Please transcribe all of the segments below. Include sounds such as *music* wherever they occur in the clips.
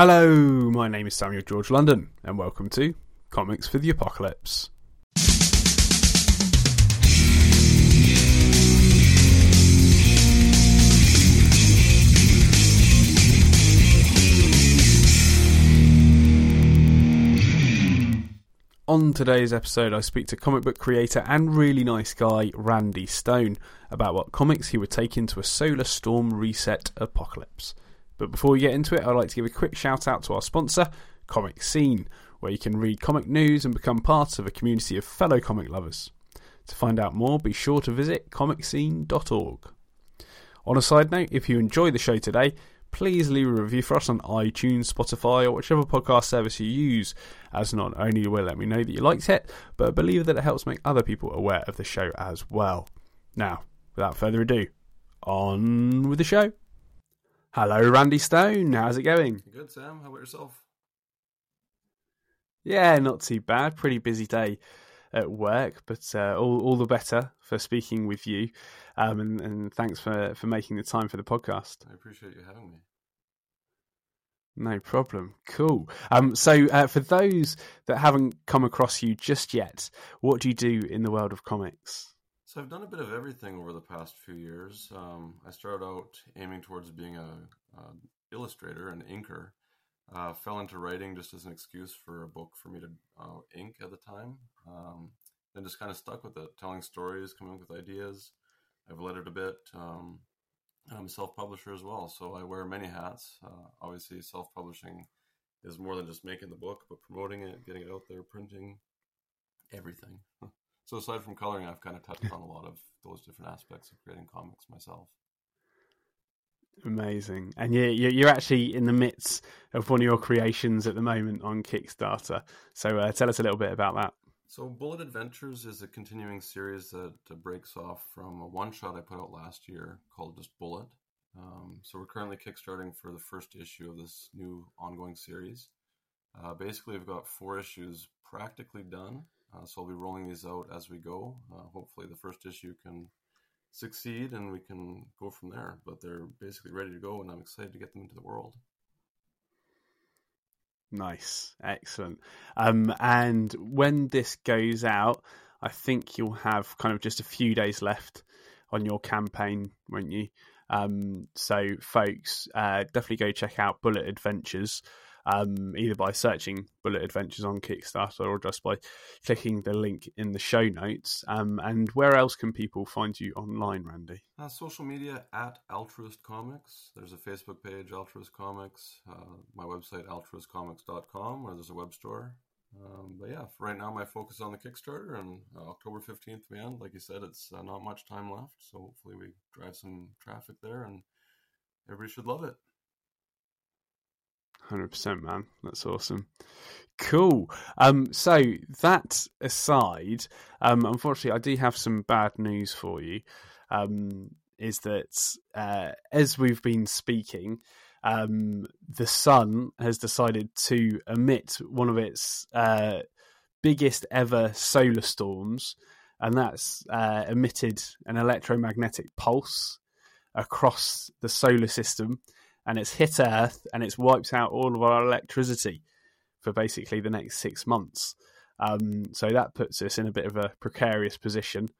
Hello, my name is Samuel George London, and welcome to Comics for the Apocalypse. On today's episode, I speak to comic book creator and really nice guy Randy Stone about what comics he would take into a solar storm reset apocalypse. But before we get into it, I'd like to give a quick shout out to our sponsor, Comic Scene, where you can read comic news and become part of a community of fellow comic lovers. To find out more, be sure to visit comicscene.org. On a side note, if you enjoy the show today, please leave a review for us on iTunes, Spotify, or whichever podcast service you use, as not only will let me know that you liked it, but I believe that it helps make other people aware of the show as well. Now, without further ado, on with the show. Hello, Randy Stone. How's it going? Good, Sam. How about yourself? Yeah, not too bad. Pretty busy day at work, but uh, all all the better for speaking with you. Um, and, and thanks for, for making the time for the podcast. I appreciate you having me. No problem. Cool. Um, so, uh, for those that haven't come across you just yet, what do you do in the world of comics? So, I've done a bit of everything over the past few years. Um, I started out aiming towards being a, a illustrator, an inker. Uh, fell into writing just as an excuse for a book for me to uh, ink at the time. Um, then just kind of stuck with it, telling stories, coming up with ideas. I've lettered a bit. Um, I'm a self-publisher as well, so I wear many hats. Uh, obviously, self-publishing is more than just making the book, but promoting it, getting it out there, printing, everything. *laughs* so aside from coloring, I've kind of touched on a lot of those different aspects of creating comics myself. Amazing, and yeah, you're actually in the midst of one of your creations at the moment on Kickstarter. So uh, tell us a little bit about that. So, Bullet Adventures is a continuing series that breaks off from a one shot I put out last year called just Bullet. Um, so, we're currently kickstarting for the first issue of this new ongoing series. Uh, basically, I've got four issues practically done. Uh, so, I'll be rolling these out as we go. Uh, hopefully, the first issue can succeed and we can go from there. But they're basically ready to go, and I'm excited to get them into the world. Nice, excellent. Um, and when this goes out, I think you'll have kind of just a few days left on your campaign, won't you? Um, so, folks, uh, definitely go check out Bullet Adventures um, either by searching Bullet Adventures on Kickstarter or just by clicking the link in the show notes. Um, and where else can people find you online, Randy? Uh, social media at Altruist Comics. There's a Facebook page, Altruist Comics. Uh, my website, altruistcomics.com, where there's a web store. Um, but yeah, right now, my focus is on the Kickstarter and uh, October 15th we end. Like you said, it's uh, not much time left. So hopefully we drive some traffic there and everybody should love it. Hundred percent, man. That's awesome. Cool. Um, so that aside, um, unfortunately, I do have some bad news for you. Um, is that uh, as we've been speaking, um, the sun has decided to emit one of its uh, biggest ever solar storms, and that's uh, emitted an electromagnetic pulse across the solar system and it's hit Earth and it's wiped out all of our electricity for basically the next six months. Um, so that puts us in a bit of a precarious position.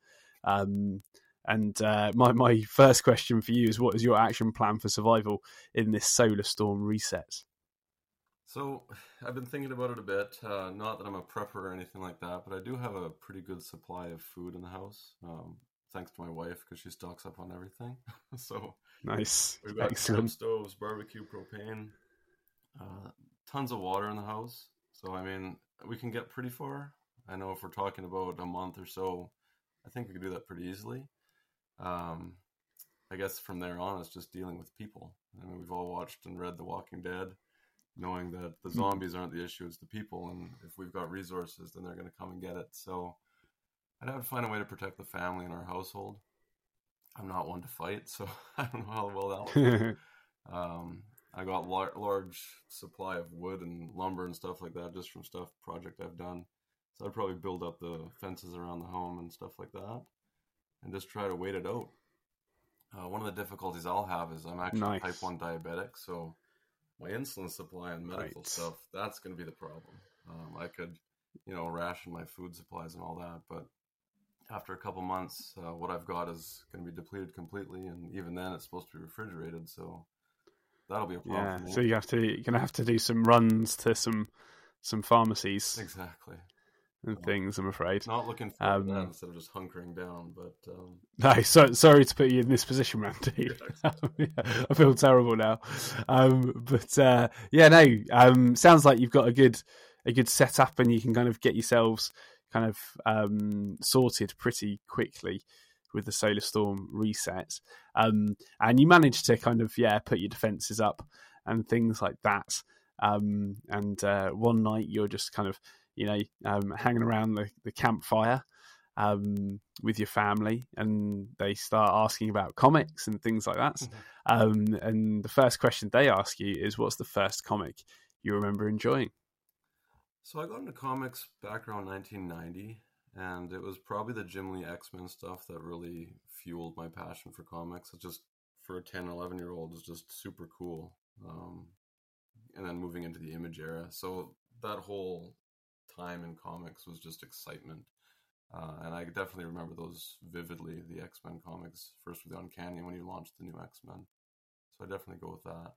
Um, and uh, my my first question for you is, what is your action plan for survival in this solar storm reset? So I've been thinking about it a bit. Uh, not that I'm a prepper or anything like that, but I do have a pretty good supply of food in the house. Um, thanks to my wife because she stocks up on everything. *laughs* so nice, we've got Excellent. stoves, barbecue, propane, uh, tons of water in the house. So I mean, we can get pretty far. I know if we're talking about a month or so, I think we could do that pretty easily. Um, I guess from there on, it's just dealing with people. I mean, we've all watched and read The Walking Dead, knowing that the hmm. zombies aren't the issue; it's the people. And if we've got resources, then they're going to come and get it. So I'd have to find a way to protect the family in our household. I'm not one to fight, so *laughs* I don't know how well that'll. *laughs* um, I got lar- large supply of wood and lumber and stuff like that just from stuff project I've done. So I'd probably build up the fences around the home and stuff like that, and just try to wait it out. Uh, one of the difficulties I'll have is I'm actually nice. type one diabetic, so my insulin supply and medical Right. stuff, that's going to be the problem. Um, I could, you know, ration my food supplies and all that, but after a couple months, uh, what I've got is going to be depleted completely, and even then, it's supposed to be refrigerated, so that'll be a problem. Yeah, so you have to you're gonna have to do some runs to some some pharmacies exactly. and things. I'm afraid. Not looking to Um, that instead of just hunkering down, but um, *laughs* No, so, sorry to put you in this position, Randy. *laughs* Yeah, *laughs* I feel terrible now. Um, but uh, yeah, no, um, sounds like you've got a good a good setup, and you can kind of get yourselves kind of um, sorted pretty quickly with the Solar Storm reset. Um, and you managed to kind of yeah put your defenses up and things like that. Um, and uh, one night you're just kind of you know um, hanging around the, the campfire um, with your family, and they start asking about comics and things like that. Mhm. Um, and the first question they ask you is, "What's the first comic you remember enjoying?" So I got into comics back around 1990, and it was probably the Jim Lee X Men stuff that really fueled my passion for comics. It's just for a 10, 11 year old, is just super cool. Um, and then moving into the Image era, so that whole time in comics was just excitement. Uh, and I definitely remember those vividly. The X Men comics, first with the Uncanny, when you launched the new X Men. So I definitely go with that.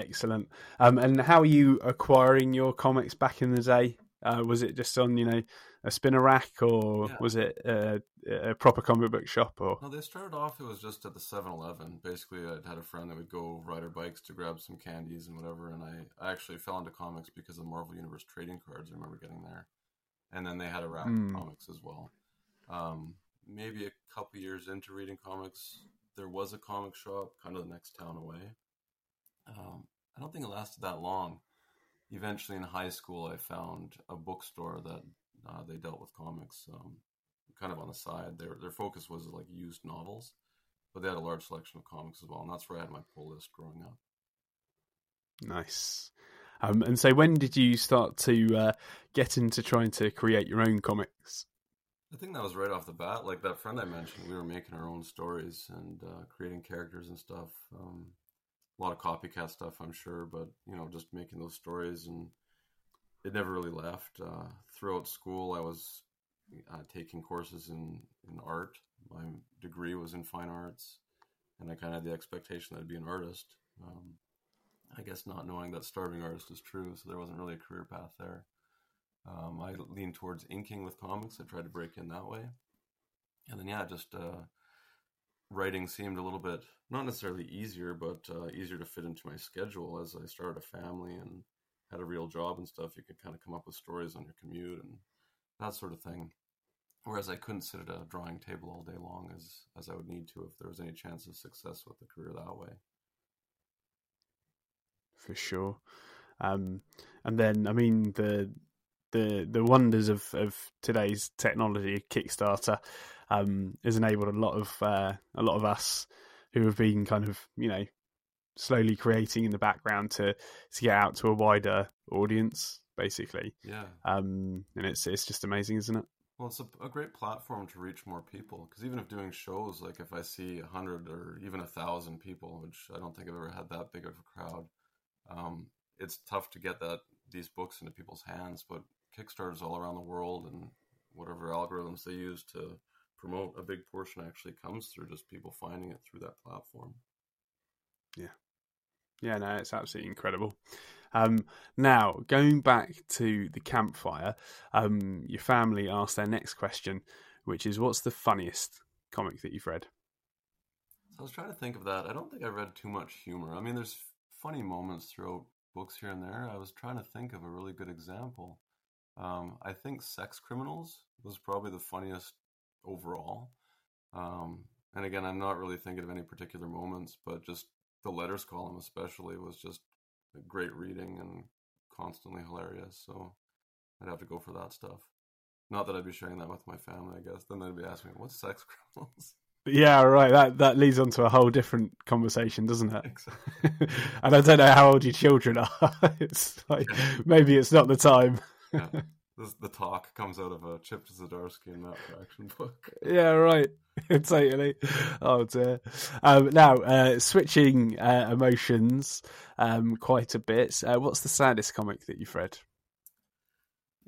Excellent. Um, and how are you acquiring your comics back in the day? Uh, was it just on you know a spinner rack, or Yeah. was it a, a proper comic book shop? Or No, they started off, it was just at the 7 Eleven. Basically, I'd had a friend that would go ride our bikes to grab some candies and whatever. And I, I actually fell into comics because of Marvel Universe trading cards. I remember getting there. And then they had a rack Hmm. of comics as well. Um, maybe a couple years into reading comics, there was a comic shop kind of the next town away. Um, I don't think it lasted that long. Eventually, in high school, I found a bookstore that uh, they dealt with comics. Um, kind of on the side. Their their focus was like used novels, but they had a large selection of comics as well, and that's where I had my pull list growing up. nice. Um, and so, when did you start to uh, get into trying to create your own comics? I think that was right off the bat. Like that friend I mentioned, we were making our own stories and uh, creating characters and stuff. Um, a lot of copycat stuff, I'm sure, but you know, just making those stories and it never really left. Uh, throughout school, I was uh, taking courses in in art. My degree was in fine arts, and I kind of had the expectation that I'd be an artist. Um, I guess not knowing that starving artist is true, so there wasn't really a career path there. Um, I leaned towards inking with comics. I tried to break in that way, and then yeah, just uh, writing seemed a little bit not necessarily easier, but uh, easier to fit into my schedule as I started a family and had a real job and stuff. You could kind of come up with stories on your commute and that sort of thing. Whereas I couldn't sit at a drawing table all day long as as I would need to if there was any chance of success with the career that way. for sure. Um, and then, I mean, the the the wonders of, of today's technology, Kickstarter, um, has enabled a lot of uh, a lot of us who have been kind of you know slowly creating in the background to to get out to a wider audience, basically. Yeah. Um, and it's it's just amazing, isn't it? Well, it's a, a great platform to reach more people because even if doing shows, like if I see a hundred or even a thousand people, which I don't think I've ever had that big of a crowd, um, it's tough to get that these books into people's hands. But Kickstarters all around the world and whatever algorithms they use to promote, a big portion actually comes through just people finding it through that platform. Yeah, Yeah, no, it's absolutely incredible. Um, now, going back to the campfire, um, your family asked their next question, which is, "What's the funniest comic that you've read?" So I was trying to think of that. I don't think I read too much humor. I mean, there's funny moments throughout books here and there. I was trying to think of a really good example. Um, I think Sex Criminals was probably the funniest overall. Um, and again, I'm not really thinking of any particular moments, but just the letters column, especially, was just a great reading and constantly hilarious. So I'd have to go for that stuff. Not that I'd be sharing that with my family, I guess. Then they'd be asking me, what's Sex Criminals? Yeah, right. That that leads on to a whole different conversation, doesn't it? Exactly. *laughs* and I don't know how old your children are. *laughs* it's like maybe it's not the time. Yeah. This, the talk comes out of a Chip Zdarsky in that Fraction book. *laughs* Yeah, right. *laughs* totally. Oh dear. Um, now, uh, switching uh, emotions um, quite a bit. Uh, what's the saddest comic that you've read?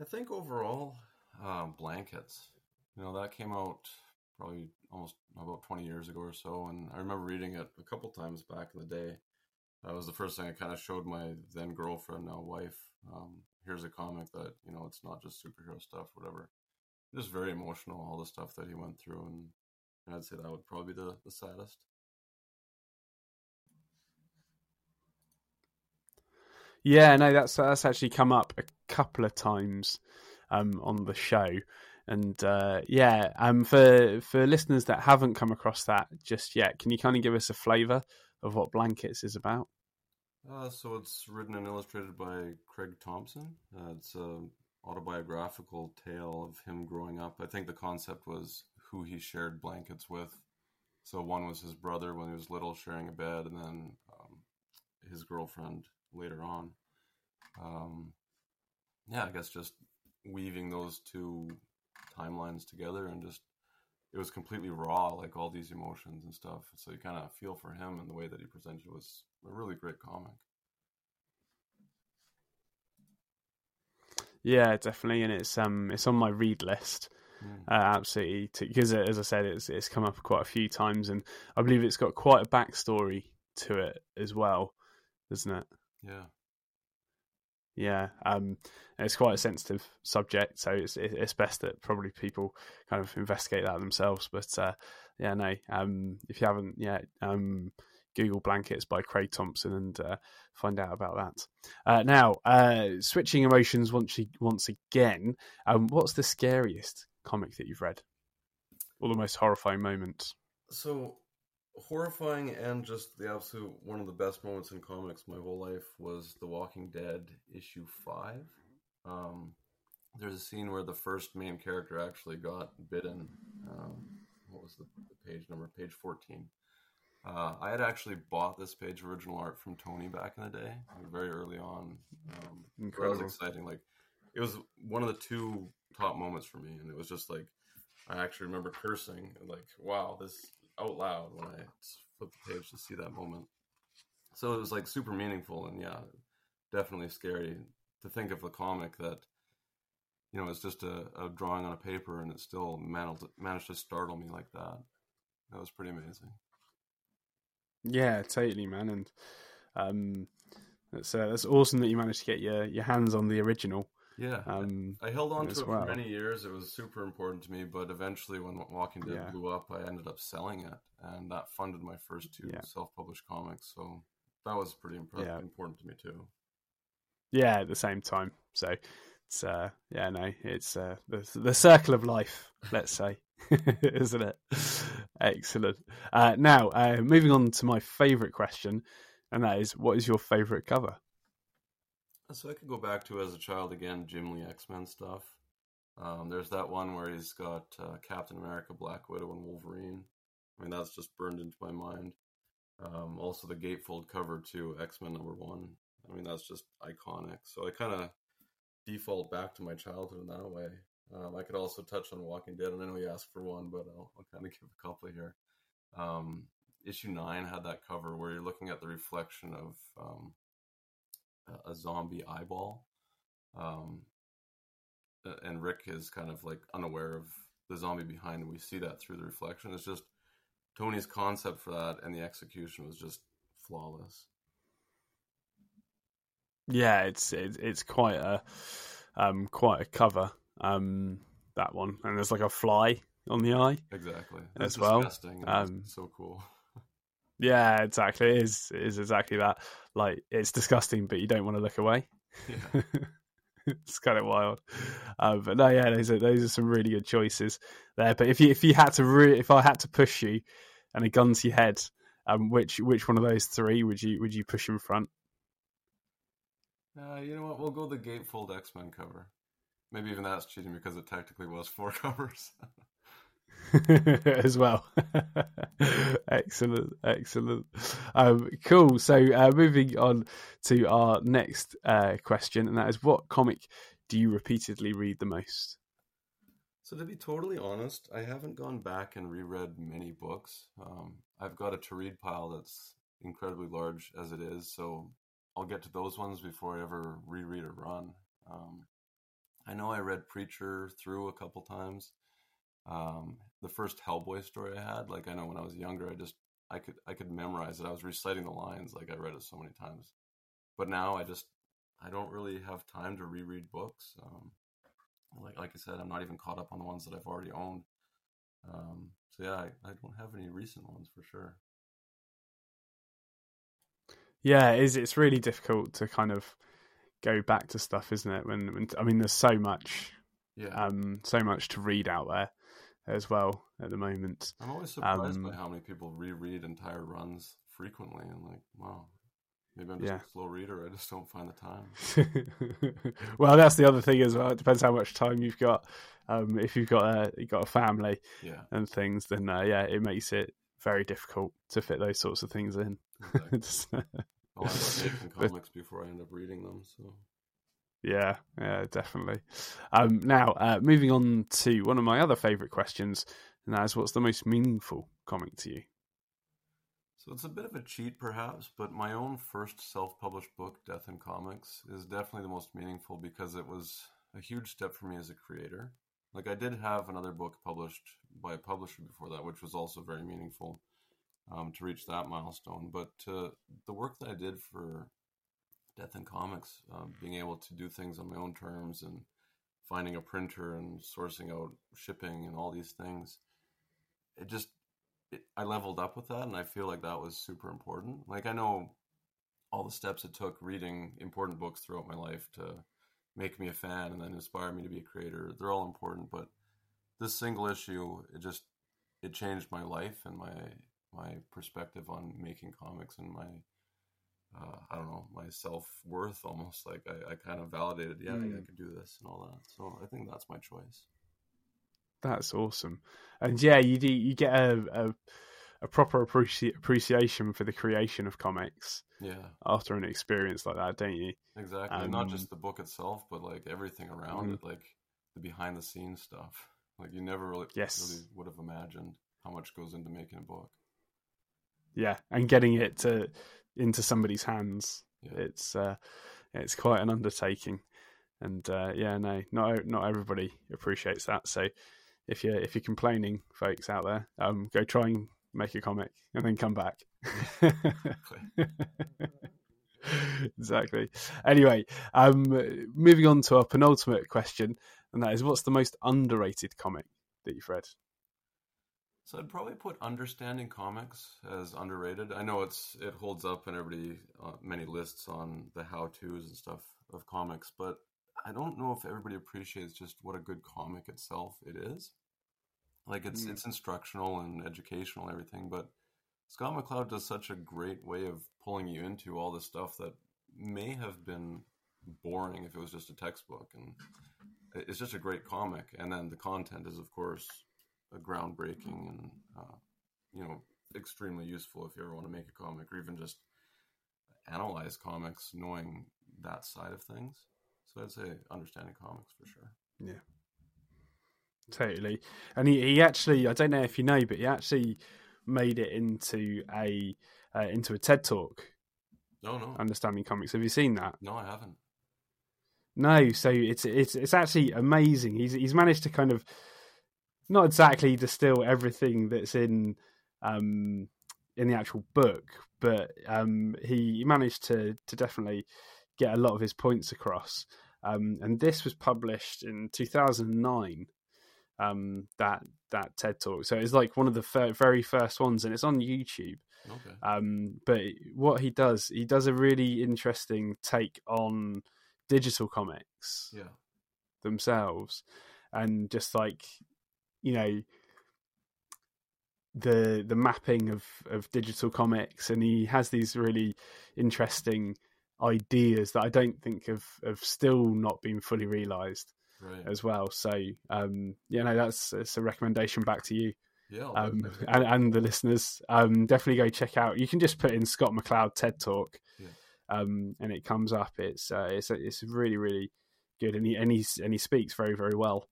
I think overall, uh, blankets. You know that came out probably almost about twenty years ago or so, and I remember reading it a couple times back in the day. That was the first thing I kind of showed my then girlfriend, now wife. Um, here's a comic that you know it's not just superhero stuff, whatever. Just very emotional, all the stuff that he went through, and, and I'd say that would probably be the, the saddest. Yeah, no, that's that's actually come up a couple of times um, on the show, and uh, yeah, um, for for listeners that haven't come across that just yet, can you kind of give us a flavour of what Blankets is about? Uh, so it's written and illustrated by Craig Thompson. Uh, it's a autobiographical tale of him growing up. I think the concept was who he shared blankets with. So one was his brother when he was little, sharing a bed, and then um, his girlfriend later on. Um, yeah, I guess just weaving those two timelines together and just it was completely raw, like all these emotions and stuff. So you kind of feel for him and the way that he presented was a really great comic. Yeah, definitely, and it's um it's on my read list. Mm. Uh, absolutely, because uh, as I said, it's it's come up quite a few times, and I believe it's got quite a backstory to it as well, doesn't it? Yeah. Yeah, um, it's quite a sensitive subject, so it's it's best that probably people kind of investigate that themselves. But uh, yeah, no, um, if you haven't yet, um, Google blankets by Craig Thompson and uh, find out about that. Uh, now, uh, switching emotions once once again. Um, what's the scariest comic that you've read, or the most horrifying moment? So horrifying and just the absolute one of the best moments in comics my whole life was The Walking Dead issue five. Um, there's a scene where the first main character actually got bitten. Um, what was the, the, page number? Page fourteen. Uh, I had actually bought this page of original art from Tony back in the day, very early on. Um, Incredible. It was exciting. Like it was one of the two top moments for me, and it was just like I actually remember cursing, like, "Wow, this out loud when I flipped the page to see that moment. So it was like super meaningful and yeah, definitely scary to think of a comic that you know it's just a, a drawing on a paper and it still managed managed to startle me like that. That was pretty amazing. Yeah, totally, man, and um, that's uh, that's awesome that you managed to get your your hands on the original. Yeah, um, I held on to it well. for many years. It was super important to me, but eventually, when Walking Dead yeah. blew up, I ended up selling it, and that funded my first two yeah. self-published comics. So that was pretty yeah. important to me too. Yeah, at the same time. So it's uh, yeah, no, it's uh, the the circle of life, let's say, *laughs* isn't it? Excellent. Uh, now, uh, moving on to my favourite question, and that is, what is your favourite cover? So I could go back to as a child again, Jim Lee X Men stuff. Um, there's that one where he's got uh, Captain America, Black Widow, and Wolverine. I mean, that's just burned into my mind. Um, also, the gatefold cover to X Men number one. I mean, that's just iconic. So I kind of default back to my childhood in that way. Um, I could also touch on Walking Dead, and I know you asked for one, but I'll, I'll kind of give a couple here. Um, issue nine had that cover where you're looking at the reflection of um, a zombie eyeball. Um, and Rick is kind of like unaware of the zombie behind him. We see that through the reflection. It's just Tony's concept for that and the execution was just flawless. Yeah, it's it's, it's quite a um, quite a cover. Um, that one, and there's like a fly on the eye. Exactly. As well. Um, so cool. Yeah, exactly. It is it is exactly that. Like it's disgusting, but you don't want to look away. Yeah. *laughs* it's kind of wild. Um, but no, yeah, those are those are some really good choices there. But if you if you had to re- if I had to push you and a gun to your head, um, which which one of those three would you would you push in front? Uh, you know what? We'll go the Gatefold X Men cover. Maybe even that's cheating because it technically was four *laughs* covers. *laughs* as well. *laughs* excellent, excellent. Um, cool. So, uh, moving on to our next uh, question, and that is what comic do you repeatedly read the most? So to be totally honest, I haven't gone back and reread many books. Um, I've got a to read pile that's incredibly large as it is, so I'll get to those ones before I ever reread a run. Um, I know I read Preacher through a couple times. Um, the first Hellboy story I had, like I know when I was younger, I just I could I could memorize it. I was reciting the lines like I read it so many times. But now I just I don't really have time to reread books. Um, like like I said, I'm not even caught up on the ones that I've already owned. Um, so yeah, I, I don't have any recent ones for sure. Yeah, it is it's really difficult to kind of go back to stuff, isn't it? When, when I mean, there's so much, Yeah, um, so much to read out there as well at the moment. I'm always surprised um, by how many people reread entire runs frequently, and like, wow, maybe I'm just Yeah. a slow reader. I just don't find the time. *laughs* well, that's the other thing as well. It depends how much time you've got. Um, if you've got a you've got a family Yeah, and things, then uh, yeah, it makes it very difficult to fit those sorts of things in. exactly. *laughs* I'll end up making But- comics before I end up reading them. So Yeah, yeah, definitely. Um, now, uh, moving on to one of my other favourite questions, and that is what's the most meaningful comic to you? So it's a bit of a cheat, perhaps, but my own first self-published book, Death in Comics, is definitely the most meaningful because it was a huge step for me as a creator. Like I did have another book published by a publisher before that, which was also very meaningful um, to reach that milestone. But uh, the work that I did for Death and Comics, um, being able to do things on my own terms and finding a printer and sourcing out shipping and all these things, it just it, I leveled up with that, and I feel like that was super important. Like I know all the steps it took reading important books throughout my life to make me a fan and then inspire me to be a creator. They're all important, but this single issue, it just it changed my life and my my perspective on making comics and my uh, I don't know my self worth almost like I, I kind of validated yeah I, I Mm. could do this and all that. So I think that's my choice. That's awesome, and yeah, you do you get a a, a proper appreci- appreciation for the creation of comics Yeah. after an experience like that, don't you? Exactly. Not Um, just the book itself, but like everything around Mhm. it, like the behind the scenes stuff. Like you never really, Yes. really would have imagined how much goes into making a book. Yeah, and getting it to into somebody's hands, Yeah. it's uh, it's quite an undertaking, and uh, yeah, no, not not everybody appreciates that. So if you're if you're complaining, folks out there, um, go try and make a comic and then come back. *laughs* exactly. Anyway, um, moving on to our penultimate question, and that is, what's the most underrated comic that you've read? So I'd probably put understanding comics as underrated. I know it's it holds up in everybody uh, many lists on the how tos and stuff of comics, but I don't know if everybody appreciates just what a good comic itself it is. Like it's Mm. it's instructional and educational and everything, but Scott McCloud does such a great way of pulling you into all this stuff that may have been boring if it was just a textbook and it's just a great comic and then the content is of course groundbreaking and uh, you know extremely useful if you ever want to make a comic or even just analyze comics knowing that side of things so i'd say understanding comics for sure Yeah. Totally. And he, he actually, I don't know if you know, but he actually made it into a uh, into a TED talk. no no Understanding comics. Have you seen that? no i haven't No. So it's it's it's actually amazing. He's he's managed to kind of not exactly distill everything that's in um in the actual book, but um he managed to to definitely get a lot of his points across. Um, and this was published in 2009 um that that ted talk. So it's like one of the fir- very first ones and it's on youtube. Okay. Um but what he does he does a really interesting take on digital comics yeah. themselves and just like you know the the mapping of of digital comics and he has these really interesting ideas that I don't think have have still not been fully realized right. as well. So um yeah no that's it's a recommendation back to you yeah um and, and the listeners. Um definitely go check out you can just put in Scott McCloud TED Talk Yeah. um and it comes up. It's uh, it's it's really really good, and he and he and he speaks very very well.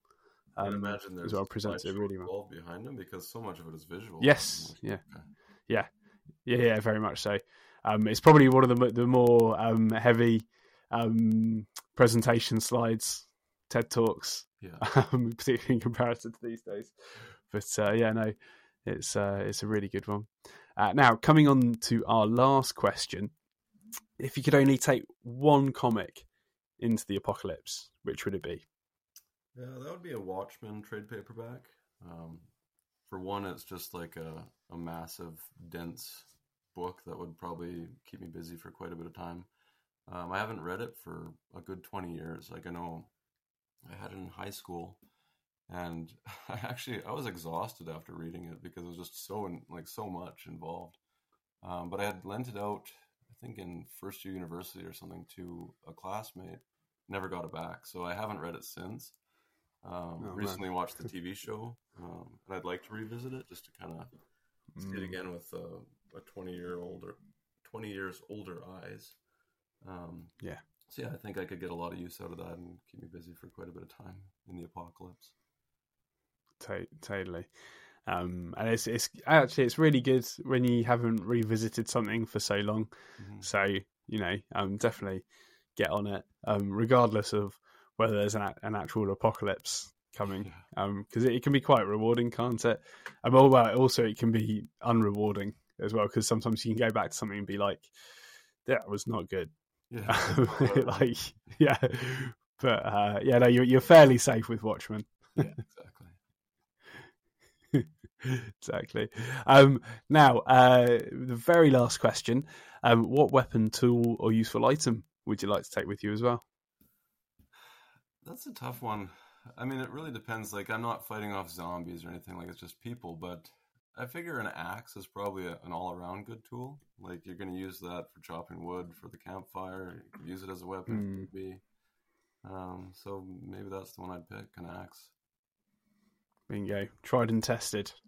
I Um, imagine there's well presented slideshow really well. behind them because so much of it is visual. Yes, yeah. okay. Yeah, yeah, yeah, very much so. Um, it's probably one of the the more um, heavy um, presentation slides, TED talks, Yeah. *laughs* um, particularly in comparison to these days. But uh, yeah, no, it's uh, it's a really good one. Uh, now, coming on to our last question, if you could only take one comic into the apocalypse, which would it be? Yeah, that would be a Watchmen trade paperback. Um, for one, it's just like a, a massive, dense book that would probably keep me busy for quite a bit of time. Um, I haven't read it for a good 20 years. Like, I know I had it in high school, and *laughs* I actually I was exhausted after reading it because it was just so in, like so much involved. Um, but I had lent it out, I think in first year university or something, to a classmate. Never got it back, so I haven't read it since. Um, Oh, man. recently watched the TV show, um, and I'd like to revisit it just to kind of see it Mm. again with uh, a twenty year older, twenty years older eyes. Um, Yeah. So yeah, I think I could get a lot of use out of that and keep me busy for quite a bit of time in the apocalypse. To- totally. Um, and it's it's actually it's really good when you haven't revisited something for so long. Mhm. So you know, um, definitely get on it, um, regardless of whether there's an an actual apocalypse coming, because it, it can be quite rewarding, can't it? And also it can be unrewarding as well, because sometimes you can go back to something and be like, "That was not good," Yeah. *laughs* like yeah. But uh, yeah, no, you're you're fairly safe with Watchmen. yeah, *laughs* exactly. exactly. Um, now, uh, the very last question: um, What weapon, tool, or useful item would you like to take with you as well? That's a tough one. I mean, it really depends. Like, I'm not fighting off zombies or anything. Like, it's just people. But I figure an axe is probably a, an all-around good tool. Like, you're going to use that for chopping wood for the campfire. Use it as a weapon. Be. Um, so maybe that's the one I'd pick, an axe. Bingo, tried and tested. *laughs*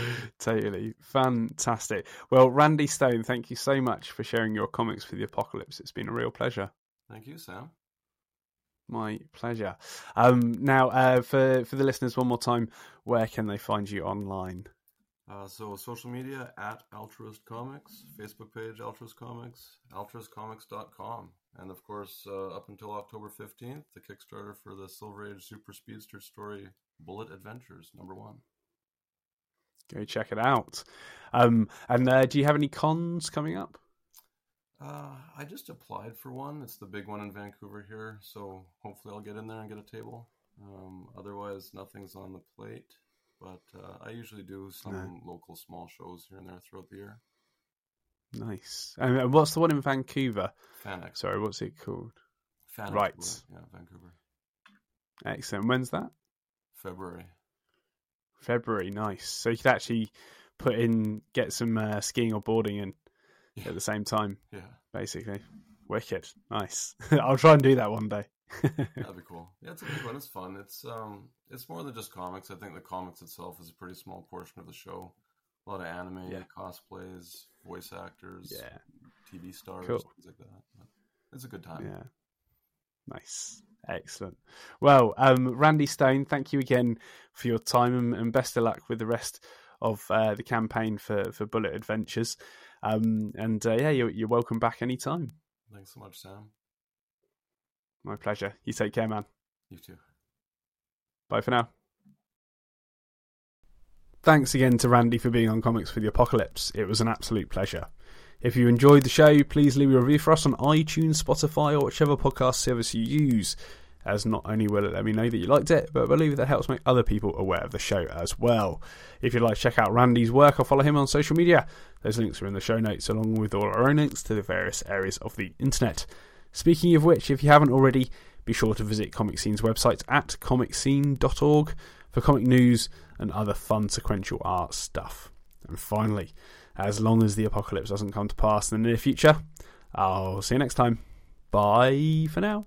*laughs* totally fantastic. Well, Randy Stone, thank you so much for sharing your comics for the apocalypse. It's been a real pleasure. Thank you, Sam. My pleasure. Um, now, uh, for for the listeners, one more time, where can they find you online? Uh, so social media at Altruist Comics, Facebook page Altruist Comics, altruistcomics.com. And of course, uh, up until October 15th, the Kickstarter for the Silver Age Super Speedster story Bullet Adventures, number one. Go check it out. Um, and uh, do you have any cons coming up? Uh, I just applied for one. It's the big one in Vancouver here, so hopefully I'll get in there and get a table. Um, otherwise, nothing's on the plate. But uh, I usually do some local small shows here and there throughout the year. Nice. And uh, what's the one in Vancouver? Fan Expo. Sorry, what's it called? Fan right. Yeah, Vancouver. Excellent. When's that? February. February. Nice. So you could actually put in, get some uh, skiing or boarding in Yeah. at the same time, Yeah, basically. Wicked. Nice. *laughs* I'll try and do that one day. *laughs* that'd be cool. Yeah, it's a good one. It's fun. It's um, it's more than just comics. I think the comics itself is a pretty small portion of the show. A lot of anime, Yeah. cosplays, voice actors, yeah. TV stars, Cool. things like that. But it's a good time. Yeah. Nice. Excellent. Well, um, Randy Stone, thank you again for your time and, and best of luck with the rest of uh, the campaign for, for Bullet Adventures. Um, and uh, yeah, you're, you're welcome back anytime. Thanks so much, Sam. My pleasure. You take care, man. You too. Bye for now. Thanks again to Randy for being on Comics for the Apocalypse. It was an absolute pleasure. If you enjoyed the show, please leave a review for us on iTunes, Spotify, or whichever podcast service you use, as not only will it let me know that you liked it, but I believe that helps make other people aware of the show as well. If you'd like to check out Randy's work or follow him on social media, those links are in the show notes, along with all our own links to the various areas of the internet. Speaking of which, if you haven't already, be sure to visit Comic Scene's website at comicscene.org for comic news and other fun sequential art stuff. And finally, as long as the apocalypse doesn't come to pass in the near future, I'll see you next time. Bye for now.